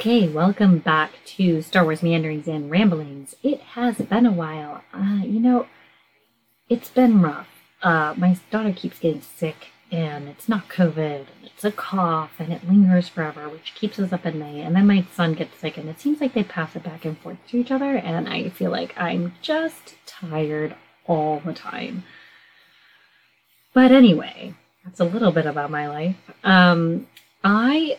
Okay, welcome back to Star Wars Meanderings and Ramblings. It has been a while. Uh, you know, it's been rough. Uh, my daughter keeps getting sick, and it's not COVID, it's a cough, and it lingers forever, which keeps us up at night. And then my son gets sick, and it seems like they pass it back and forth to each other, and I feel like I'm just tired all the time. But anyway, that's a little bit about my life. Um, I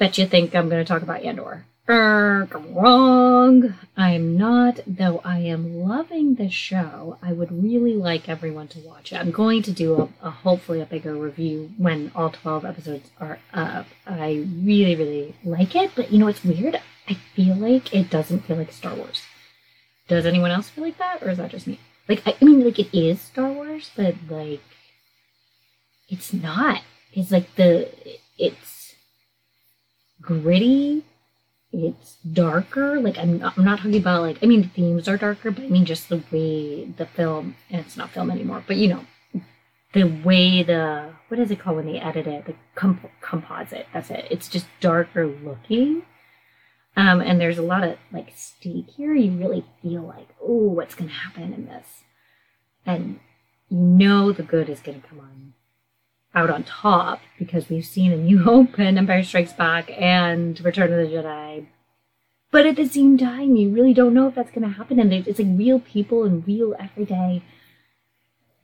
bet you think I'm going to talk about Andor. Er, wrong. I'm not, though I am loving the show. I would really like everyone to watch it. I'm going to do a, a hopefully a bigger review when all 12 episodes are up. I really, really like it, but you know what's weird? I feel like it doesn't feel like Star Wars. Does anyone else feel like that, or is that just me? Like, I, I mean, like it is Star Wars, but like, it's not. It's like the, it's gritty it's darker. Like I'm not, I'm not talking about like I mean the themes are darker, but I mean just the way the film and it's not film anymore, but you know the way the what is it called when they edit it? The comp- composite that's it. It's just darker looking. Um and there's a lot of like stake here. You really feel like oh what's gonna happen in this? And you know the good is gonna come on out on top because we've seen a New Hope and Empire Strikes Back and Return of the Jedi. But at the same time, you really don't know if that's going to happen. And it's like real people and real everyday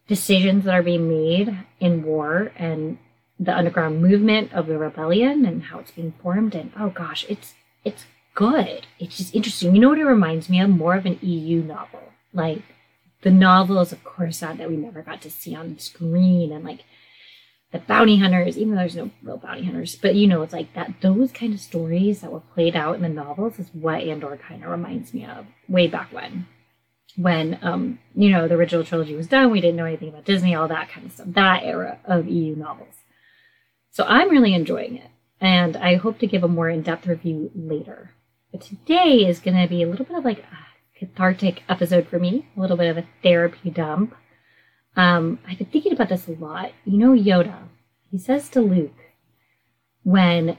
decisions that are being made in war and the underground movement of the rebellion and how it's being formed. And oh gosh, it's it's good. It's just interesting. You know what it reminds me of? More of an EU novel, like the novels of Coruscant that we never got to see on screen, and like bounty hunters, even though there's no real bounty hunters, but you know, it's like that, those kind of stories that were played out in the novels is what Andor kind of reminds me of way back when. When, um, you know, the original trilogy was done, we didn't know anything about Disney, all that kind of stuff, that era of EU novels. So I'm really enjoying it, and I hope to give a more in depth review later. But today is to be a little bit of like a cathartic episode for me, a little bit of a therapy dump um, I've been thinking about this a lot. You know, Yoda, he says to Luke when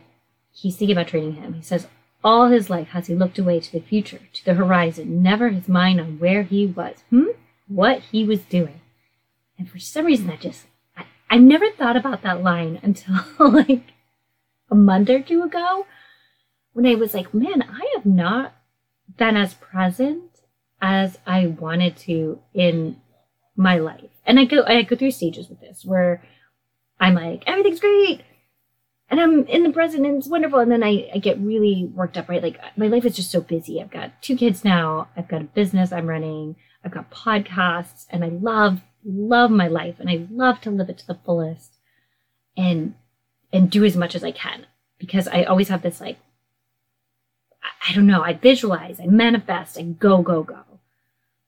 he's thinking about training him, he says, all his life has he looked away to the future, to the horizon, never his mind on where he was, hmm? what he was doing. And for some reason, that just, I, I never thought about that line until like a month or two ago when I was like, man, I have not been as present as I wanted to in my life. And I go I go through stages with this where I'm like, everything's great. And I'm in the present and it's wonderful. And then I, I get really worked up, right? Like my life is just so busy. I've got two kids now. I've got a business I'm running. I've got podcasts and I love, love my life and I love to live it to the fullest and, and do as much as I can because I always have this like, I don't know, I visualize, I manifest, I go, go, go.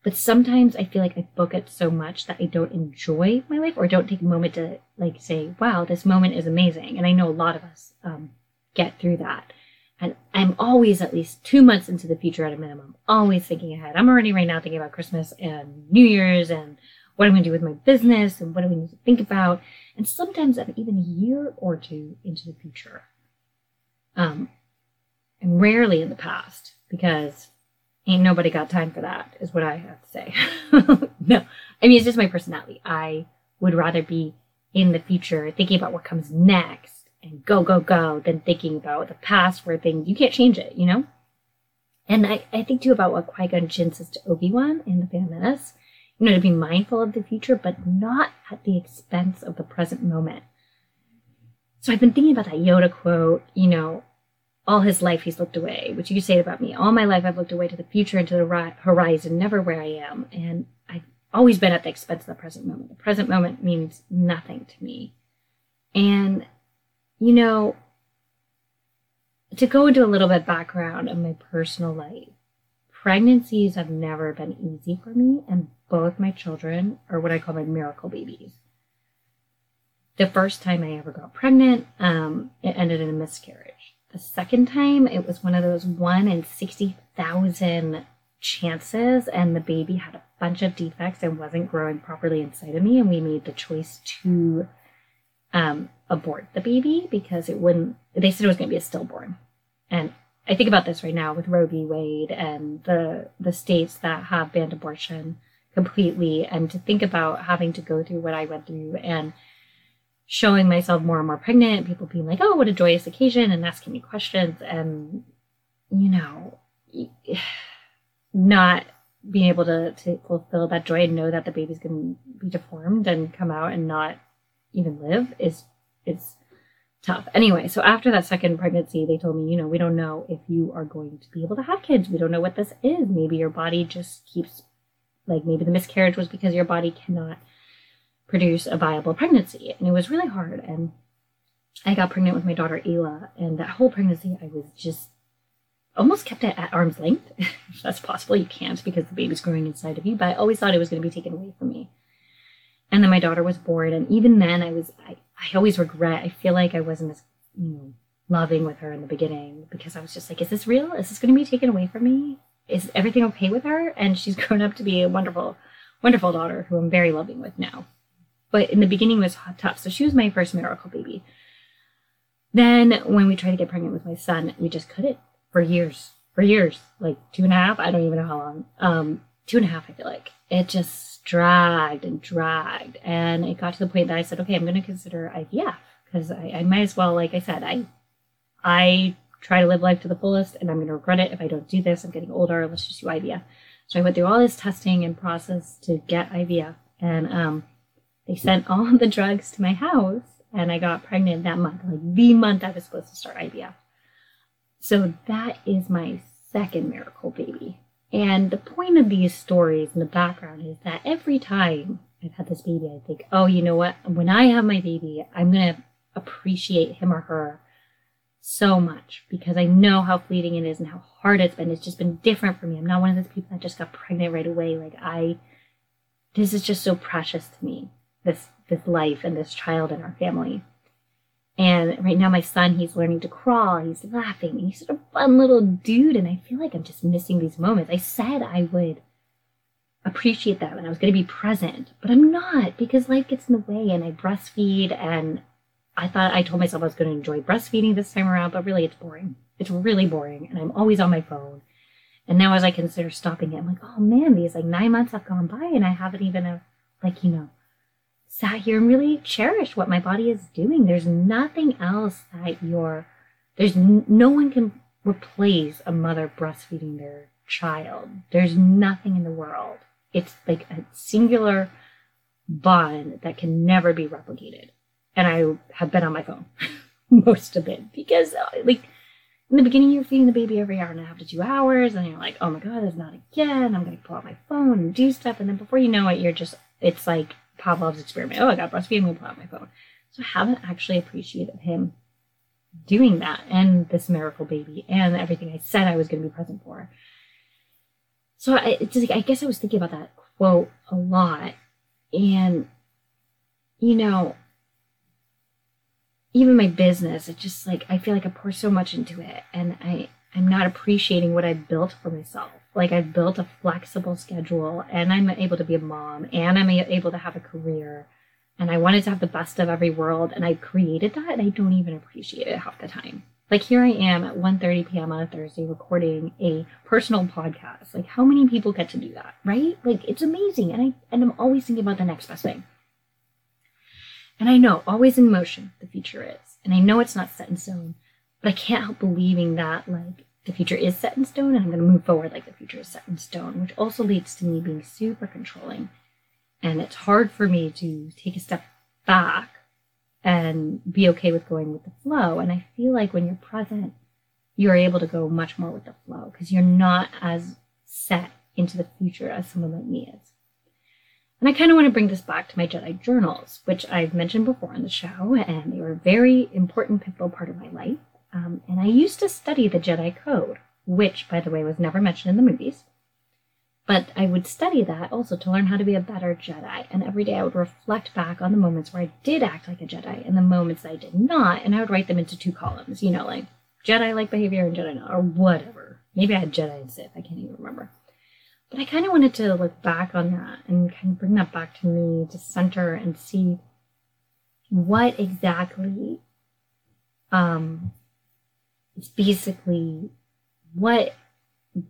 But sometimes I feel like I book it so much that I don't enjoy my life or don't take a moment to like say, wow, this moment is amazing. And I know a lot of us um, get through that. And I'm always at least two months into the future at a minimum, always thinking ahead. I'm already right now thinking about Christmas and New Year's and what I'm going to do with my business and what do we need to think about. And sometimes I'm even a year or two into the future. Um, and rarely in the past because ain't nobody got time for that, is what I have to say. no, I mean, it's just my personality. I would rather be in the future thinking about what comes next and go, go, go than thinking about the past where things, you can't change it, you know? And I, I think too about what Qui Gon Jinn says to Obi Wan in The Phantom Menace, you know, to be mindful of the future, but not at the expense of the present moment. So I've been thinking about that Yoda quote, you know, all his life he's looked away, which you say about me. All my life I've looked away to the future and to the horizon, never where I am. And I've always been at the expense of the present moment. The present moment means nothing to me. And, you know, to go into a little bit background of my personal life, pregnancies have never been easy for me, and both my children are what I call my miracle babies. The first time I ever got pregnant, um, it ended in a miscarriage the second time, it was one of those one in 60,000 chances, and the baby had a bunch of defects and wasn't growing properly inside of me. And we made the choice to um, abort the baby because it wouldn't, they said it was going to be a stillborn. And I think about this right now with Roe v. Wade and the the states that have banned abortion completely, and to think about having to go through what I went through and showing myself more and more pregnant, people being like, "Oh, what a joyous occasion," and asking me questions, and you know, not being able to, to fulfill that joy and know that the baby's going to be deformed and come out and not even live is is tough. Anyway, so after that second pregnancy, they told me, you know, we don't know if you are going to be able to have kids. We don't know what this is. Maybe your body just keeps like maybe the miscarriage was because your body cannot produce a viable pregnancy. And it was really hard and I got pregnant with my daughter Ayla and that whole pregnancy I was just almost kept it at arm's length. if that's possible, you can't because the baby's growing inside of you, but I always thought it was going to be taken away from me. And then my daughter was born, and even then, I was I, I always regret. I feel like I wasn't as you know loving with her in the beginning because I was just like, is this real? Is this going to be taken away from me? Is everything okay with her? And she's grown up to be a wonderful, wonderful daughter who I'm very loving with now. But in the beginning, was tough. So she was my first miracle baby. Then when we tried to get pregnant with my son, we just couldn't for years, for years, like two and a half. I don't even know how long. Um, two and a half, I feel like. It just dragged and dragged. And it got to the point that I said, okay, I'm going to consider IVF because I, I might as well, like I said, I, I try to live life to the fullest and I'm going to regret it if I don't do this. I'm getting older. Let's just do IVF. So I went through all this testing and process to get IVF. And um, they sent all the drugs to my house and I got pregnant that month, like the month I was supposed to start IVF. So that is my second miracle baby. And the point of these stories in the background is that every time I've had this baby, I think, oh, you know what? When I have my baby, I'm going to appreciate him or her so much because I know how fleeting it is and how hard it's been. It's just been different for me. I'm not one of those people that just got pregnant right away. Like I, this is just so precious to me. This this life and this child in our family. And right now, my son, he's learning to crawl, he's laughing, And he's such a fun little dude. And I feel like I'm just missing these moments. I said I would appreciate them and I was going to be present, but I'm not because life gets in the way and I breastfeed. And I thought I told myself I was going to enjoy breastfeeding this time around, but really it's boring. It's really boring. And I'm always on my phone. And now, as I consider stopping it, I'm like, oh man, these like nine months have gone by and I haven't even, uh, like, you know, sat here and really cherished what my body is doing. There's nothing else that you're, there's no one can replace a mother breastfeeding their child. There's nothing in the world. It's like a singular bond that can never be replicated. And I have been on my phone most of it because, uh, like, in the beginning, you're feeding the baby every hour and a half to two hours, and you're like, oh my god, there's not again. I'm going to pull out my phone and do stuff. And then before you know it, you're just, it's like Pavlov's experiment. Oh, I got breastfeeding, pull out my phone. So I haven't actually appreciated him doing that and this miracle baby and everything I said I was going to be present for. So I, like, I guess I was thinking about that quote a lot. And, you know, even my business, it just like, I feel like I pour so much into it and I, I'm not appreciating what I've built for myself. Like I've built a flexible schedule and I'm able to be a mom and I'm able to have a career and I wanted to have the best of every world and I created that and I don't even appreciate it half the time. Like here I am at 1:30 p.m. on a Thursday recording a personal podcast. Like how many people get to do that, right? Like it's amazing and I and I'm always thinking about the next best thing. And I know always in motion the future is. And I know it's not set in stone, but I can't help believing that like the future is set in stone and I'm going to move forward like the future is set in stone, which also leads to me being super controlling. And it's hard for me to take a step back and be okay with going with the flow. And I feel like when you're present, you're able to go much more with the flow because you're not as set into the future as someone like me is. And I kind of want to bring this back to my Jedi journals, which I've mentioned before on the show, and they were a very important, pivotal part of my life. Um, and I used to study the Jedi Code, which, by the way, was never mentioned in the movies. But I would study that also to learn how to be a better Jedi. And every day I would reflect back on the moments where I did act like a Jedi and the moments I did not. And I would write them into two columns, you know, like Jedi like behavior and Jedi not, or whatever. Maybe I had Jedi and Sith, I can't even remember. But I kind of wanted to look back on that and kind of bring that back to me to center and see what exactly um, basically what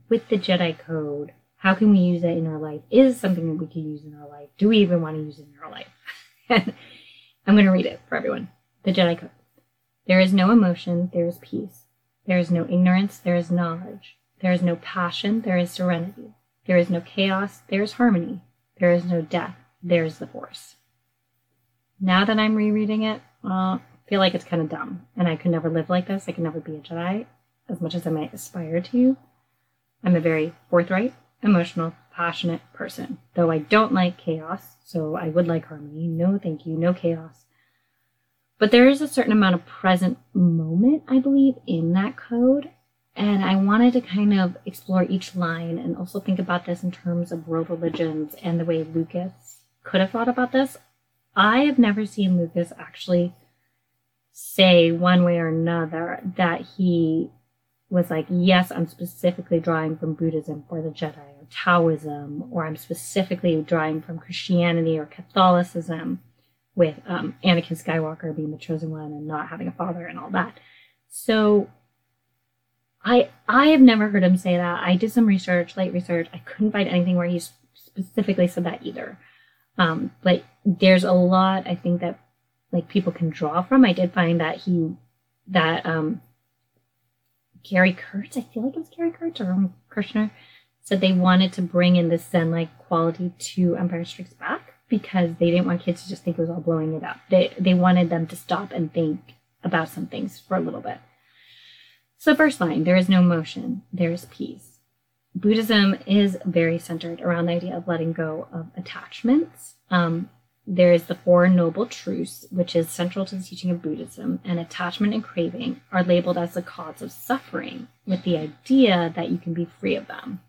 with the Jedi Code, how can we use it in our life? Is something that we can use in our life? Do we even want to use it in our life? I'm going to read it for everyone. The Jedi Code. There is no emotion, there is peace. There is no ignorance, there is knowledge. There is no passion, there is serenity. There is no chaos, there is harmony. There is no death, there is the force. Now that I'm rereading it, well, feel like it's kind of dumb, and I could never live like this. I could never be a Jedi, as much as I might aspire to. I'm a very forthright, emotional, passionate person, though I don't like chaos, so I would like harmony. No, thank you, no chaos. But there is a certain amount of present moment, I believe, in that code. And I wanted to kind of explore each line and also think about this in terms of world religions and the way Lucas could have thought about this. I have never seen Lucas actually say one way or another that he was like, yes, I'm specifically drawing from Buddhism for the Jedi or Taoism, or I'm specifically drawing from Christianity or Catholicism with um, Anakin Skywalker being the chosen one and not having a father and all that. So I I have never heard him say that. I did some research, light research. I couldn't find anything where he specifically said that either. Um, but there's a lot I think that like people can draw from. I did find that he that um Gary Kurtz, I feel like it was Gary Kurtz or Kershner, said they wanted to bring in this Zen like quality to Empire Strikes Back because they didn't want kids to just think it was all blowing it up. They they wanted them to stop and think about some things for a little bit. So first line, there is no motion, there is peace. Buddhism is very centered around the idea of letting go of attachments. Um, there is the Four Noble Truths, which is central to the teaching of Buddhism, and attachment and craving are labeled as the cause of suffering, with the idea that you can be free of them.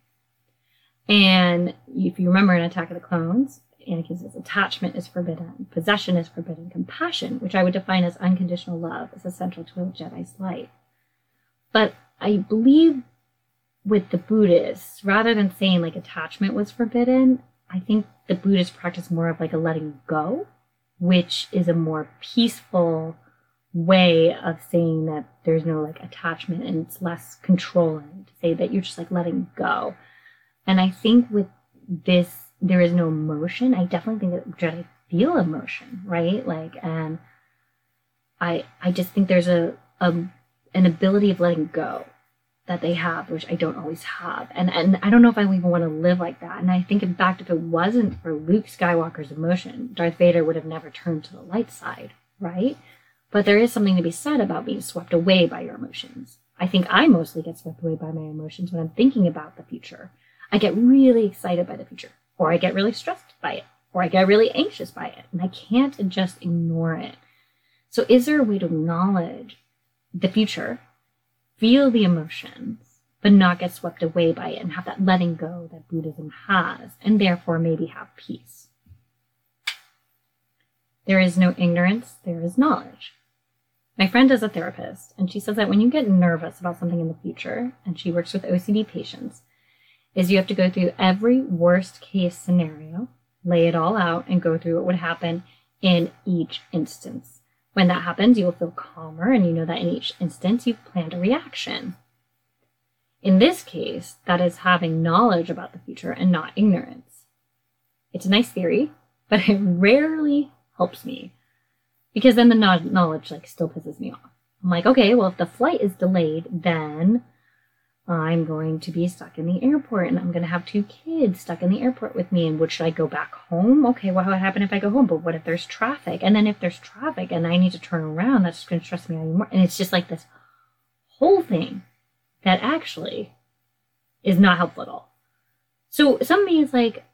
And if you remember in Attack of the Clones, Anakin says attachment is forbidden, possession is forbidden, compassion, which I would define as unconditional love, is essential to a Jedi's life. But I believe with the Buddhists, rather than saying like attachment was forbidden, I think the Buddhist practice more of like a letting go, which is a more peaceful way of saying that there's no like attachment and it's less controlling to say that you're just like letting go. And I think with this, there is no emotion. I definitely think that I feel emotion, right? Like, and I, I just think there's a, a an ability of letting go that they have, which I don't always have. And and I don't know if I even want to live like that. And I think in fact if it wasn't for Luke Skywalker's emotion, Darth Vader would have never turned to the light side, right? But there is something to be said about being swept away by your emotions. I think I mostly get swept away by my emotions when I'm thinking about the future. I get really excited by the future, or I get really stressed by it, or I get really anxious by it, and I can't just ignore it. So, is there a way to acknowledge the future feel the emotions, but not get swept away by it and have that letting go that Buddhism has, and therefore maybe have peace. There is no ignorance, there is knowledge. My friend is a therapist, and she says that when you get nervous about something in the future, and she works with OCD patients, is you have to go through every worst case scenario, lay it all out, and go through what would happen in each instance. When that happens, you will feel calmer and you know that in each instance you've planned a reaction. In this case, that is having knowledge about the future and not ignorance. It's a nice theory, but it rarely helps me because then the knowledge like still pisses me off. I'm like, okay, well, if the flight is delayed, then I'm going to be stuck in the airport and I'm going to have two kids stuck in the airport with me. And what should I go back home? Okay, well, what would happen if I go home? But what if there's traffic? And then if there's traffic and I need to turn around, that's going to stress me out even more. And it's just like this whole thing that actually is not helpful at all. So some of me is like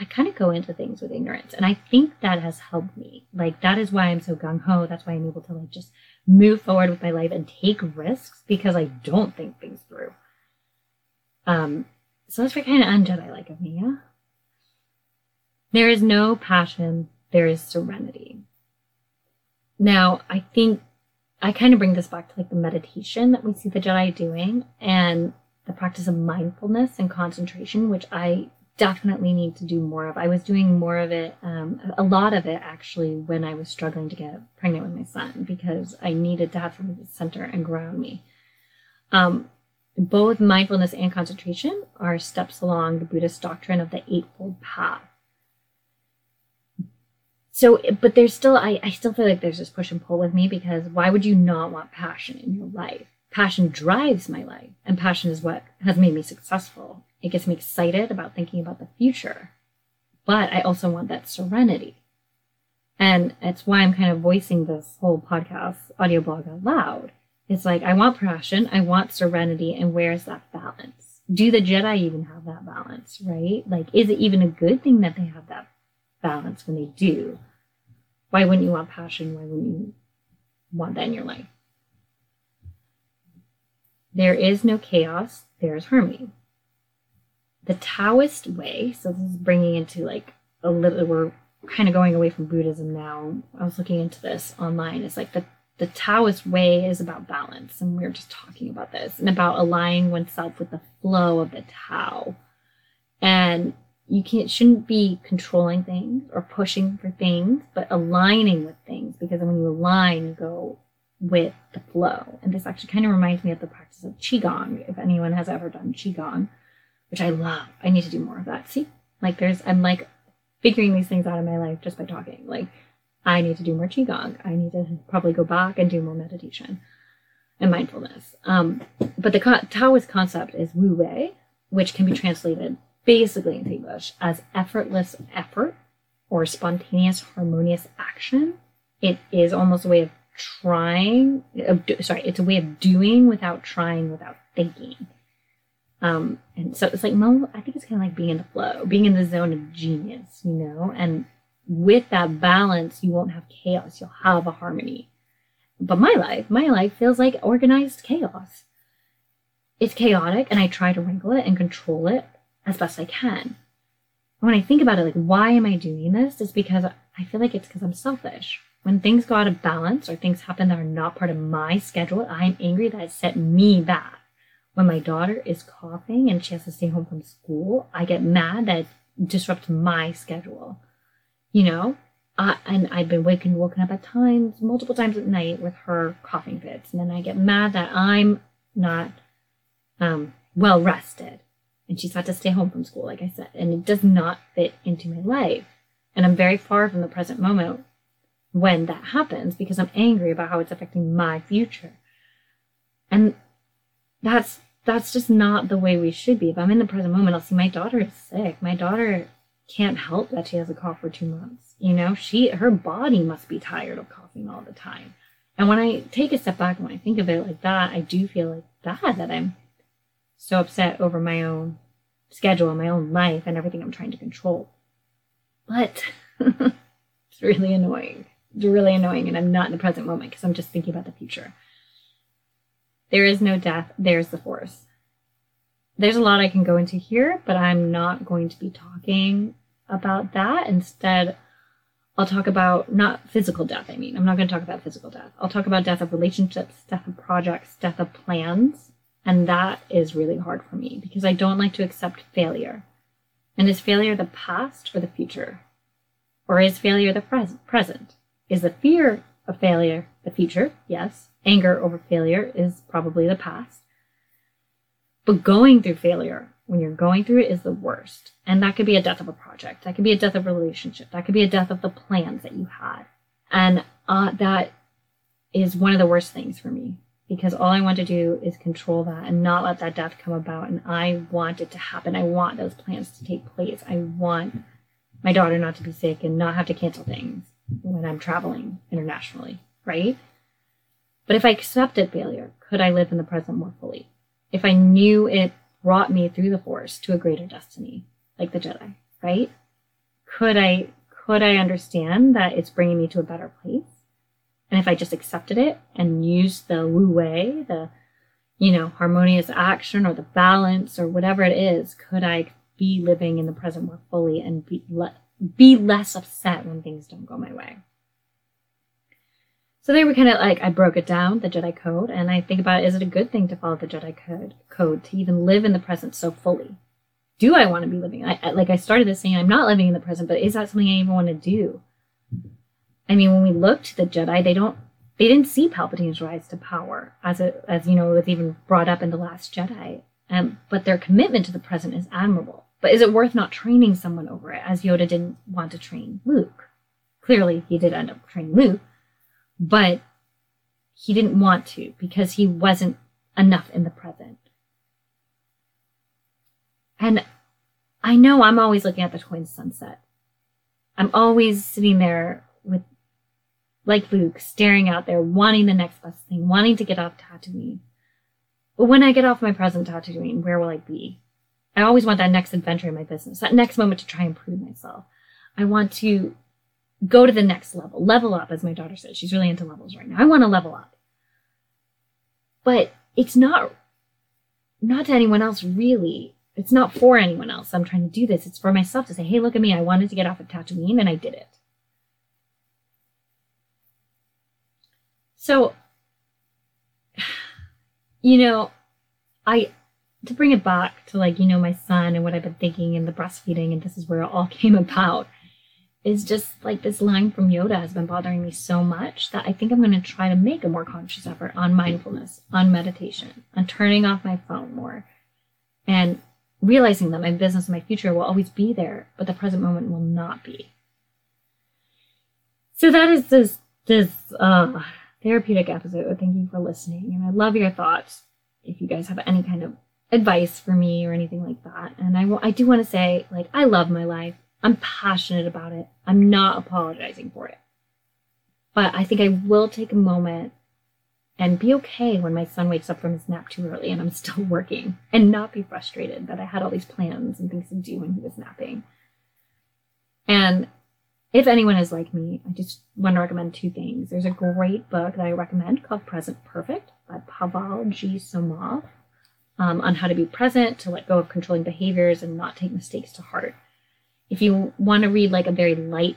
I kind of go into things with ignorance, and I think that has helped me. Like that is why I'm so gung ho. That's why I'm able to like just move forward with my life and take risks because I don't think things through. Um, so that's what kind of unjedi like of me, yeah? There is no passion, there is serenity. Now, I think I kind of bring this back to like the meditation that we see the Jedi doing and the practice of mindfulness and concentration, which I definitely need to do more of. I was doing more of it, um, a lot of it actually, when I was struggling to get pregnant with my son because I needed to have something to center and ground me. Um, both mindfulness and concentration are steps along the Buddhist doctrine of the Eightfold Path. So, but there's still, I, I still feel like there's this push and pull with me because why would you not want passion in your life? Passion drives my life, and passion is what has made me successful. It gets me excited about thinking about the future. But I also want that serenity. And it's why I'm kind of voicing this whole podcast audio blog out loud. It's like, I want passion, I want serenity, and where's that balance? Do the Jedi even have that balance, right? Like, is it even a good thing that they have that balance when they do? Why wouldn't you want passion? Why wouldn't you want that in your life? There is no chaos, there is harmony. The Taoist way, so this is bringing into like a little, we're kind of going away from Buddhism now. I was looking into this online. It's like the, the Taoist way is about balance, and we were just talking about this, and about aligning oneself with the flow of the Tao. And you can't shouldn't be controlling things or pushing for things, but aligning with things because when you align, you go with the flow. And this actually kind of reminds me of the practice of Qigong, if anyone has ever done Qigong, which I love. I need to do more of that. See? Like there's I'm like figuring these things out in my life just by talking. Like I need to do more Qigong. I need to probably go back and do more meditation and mindfulness. Um, but the Taoist concept is Wu Wei, which can be translated basically in English as effortless effort or spontaneous harmonious action. It is almost a way of trying, sorry, it's a way of doing without trying, without thinking. Um, and so it's like, I think it's kind of like being in the flow, being in the zone of genius, you know? And with that balance, you won't have chaos, you'll have a harmony. But my life, my life feels like organized chaos. It's chaotic, and I try to wrangle it and control it as best I can. When I think about it, like, why am I doing this? It's because I feel like it's because I'm selfish. When things go out of balance or things happen that are not part of my schedule, I'm angry that it set me back. When my daughter is coughing and she has to stay home from school, I get mad that it disrupts my schedule. You know, and I've been waking, woken up at times, multiple times at night with her coughing fits, and then I get mad that I'm not um, well rested, and she's had to stay home from school, like I said, and it does not fit into my life, and I'm very far from the present moment when that happens because I'm angry about how it's affecting my future. And that's that's just not the way we should be. If I'm in the present moment, I'll see my daughter is sick. My daughter can't help that she has a cough for two months. You know, she her body must be tired of coughing all the time. And when I take a step back and when I think of it like that, I do feel like bad that I'm so upset over my own schedule, and my own life, and everything I'm trying to control. But it's really annoying It's really annoying and I'm not in the present moment because I'm just thinking about the future. There is no death, there's the force. There's a lot I can go into here, but I'm not going to be talking about that. Instead, I'll talk about not physical death, I mean. I'm not going to talk about physical death. I'll talk about death of relationships, death of projects, death of plans. And that is really hard for me because I don't like to accept failure. And is failure the past or the future? Or is failure the pres- present? Is the fear of failure the future? Yes. Anger over failure is probably the past. But going through failure, when you're going through it, is the worst. And that could be a death of a project. That could be a death of a relationship. That could be a death of the plans that you had. And uh, that is one of the worst things for me because all I want to do is control that and not let that death come about. And I want it to happen. I want those plans to take place. I want my daughter not to be sick and not have to cancel things when I'm traveling internationally, right? But if I accepted failure, could I live in the present more fully? If I knew it brought me through the force to a greater destiny, like the Jedi, right? Could I could I understand that it's bringing me to a better place? And if I just accepted it and used the Wu Wei, the you know, harmonious action or the balance or whatever it is, could I be living in the present more fully and be let be less upset when things don't go my way. So they were kind of like, I broke it down, the Jedi Code, and I think about is it a good thing to follow the Jedi Code, code to even live in the present so fully? Do I want to be living? I, like I started this saying, I'm not living in the present, but is that something I even want to do? I mean, when we look to the Jedi, they don't they didn't see Palpatine's rise to power, as it, as you know, was even brought up in the Last Jedi. Um, but their commitment to the present is admirable. But is it worth not training someone over it, as Yoda didn't want to train Luke? Clearly, he did end up training Luke, but he didn't want to because he wasn't enough in the present. And I know I'm always looking at the twin sunset. I'm always sitting there with, like Luke, staring out there, wanting the next best thing, wanting to get off Tatooine. But when I get off my present Tatooine, where will I be? I always want that next adventure in my business, that next moment to try and prove myself. I want to go to the next level, level up, as my daughter says. She's really into levels right now. I want to level up. But it's not, not to anyone else really. It's not for anyone else. I'm trying to do this. It's for myself to say, hey, look at me. I wanted to get off of Tatooine and I did it. So, you know, I, to bring it back to like, you know, my son and what I've been thinking and the breastfeeding, and this is where it all came about is just like this line from Yoda has been bothering me so much that I think I'm going to try to make a more conscious effort on mindfulness, on meditation, on turning off my phone more, and realizing that my business and my future will always be there, but the present moment will not be. So that is this this uh, therapeutic episode. Thank you for listening, and I love your thoughts. If you guys have any kind of advice for me or anything like that, and I, I do want to say, like, I love my life. I'm passionate about it. I'm not apologizing for it. But I think I will take a moment and be okay when my son wakes up from his nap too early and I'm still working and not be frustrated that I had all these plans and things to do when he was napping. And if anyone is like me, I just want to recommend two things. There's a great book that I recommend called Present Perfect by Pavel G. Somov um, on how to be present, to let go of controlling behaviors, and not take mistakes to heart if you want to read like a very light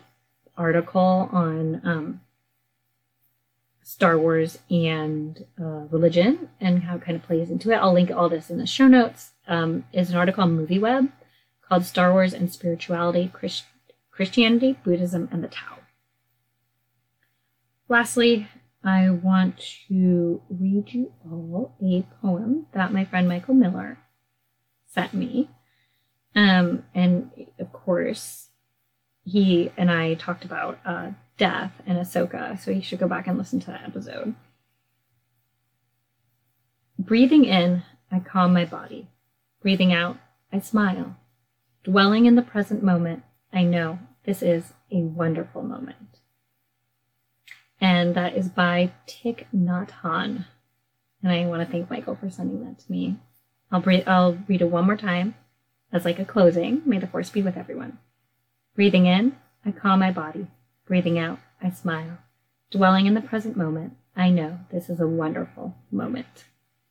article on um, Star Wars and uh, religion and how it kind of plays into it, I'll link all this in the show notes. Um, is an article on MovieWeb called Star Wars and Spirituality, Christ- Christianity, Buddhism, and the Tao. Lastly, I want to read you all a poem that my friend Michael Miller sent me. Um, and of course, he and I talked about uh, death and Ahsoka, so you should go back and listen to that episode. Breathing in, I calm my body. Breathing out, I smile. Dwelling in the present moment, I know this is a wonderful moment. And that is by Thich Nhat Hanh. And I want to thank Michael for sending that to me. I'll, breathe, I'll read it one more time. As like a closing, may the force be with everyone. Breathing in, I calm my body. Breathing out, I smile. Dwelling in the present moment, I know this is a wonderful moment.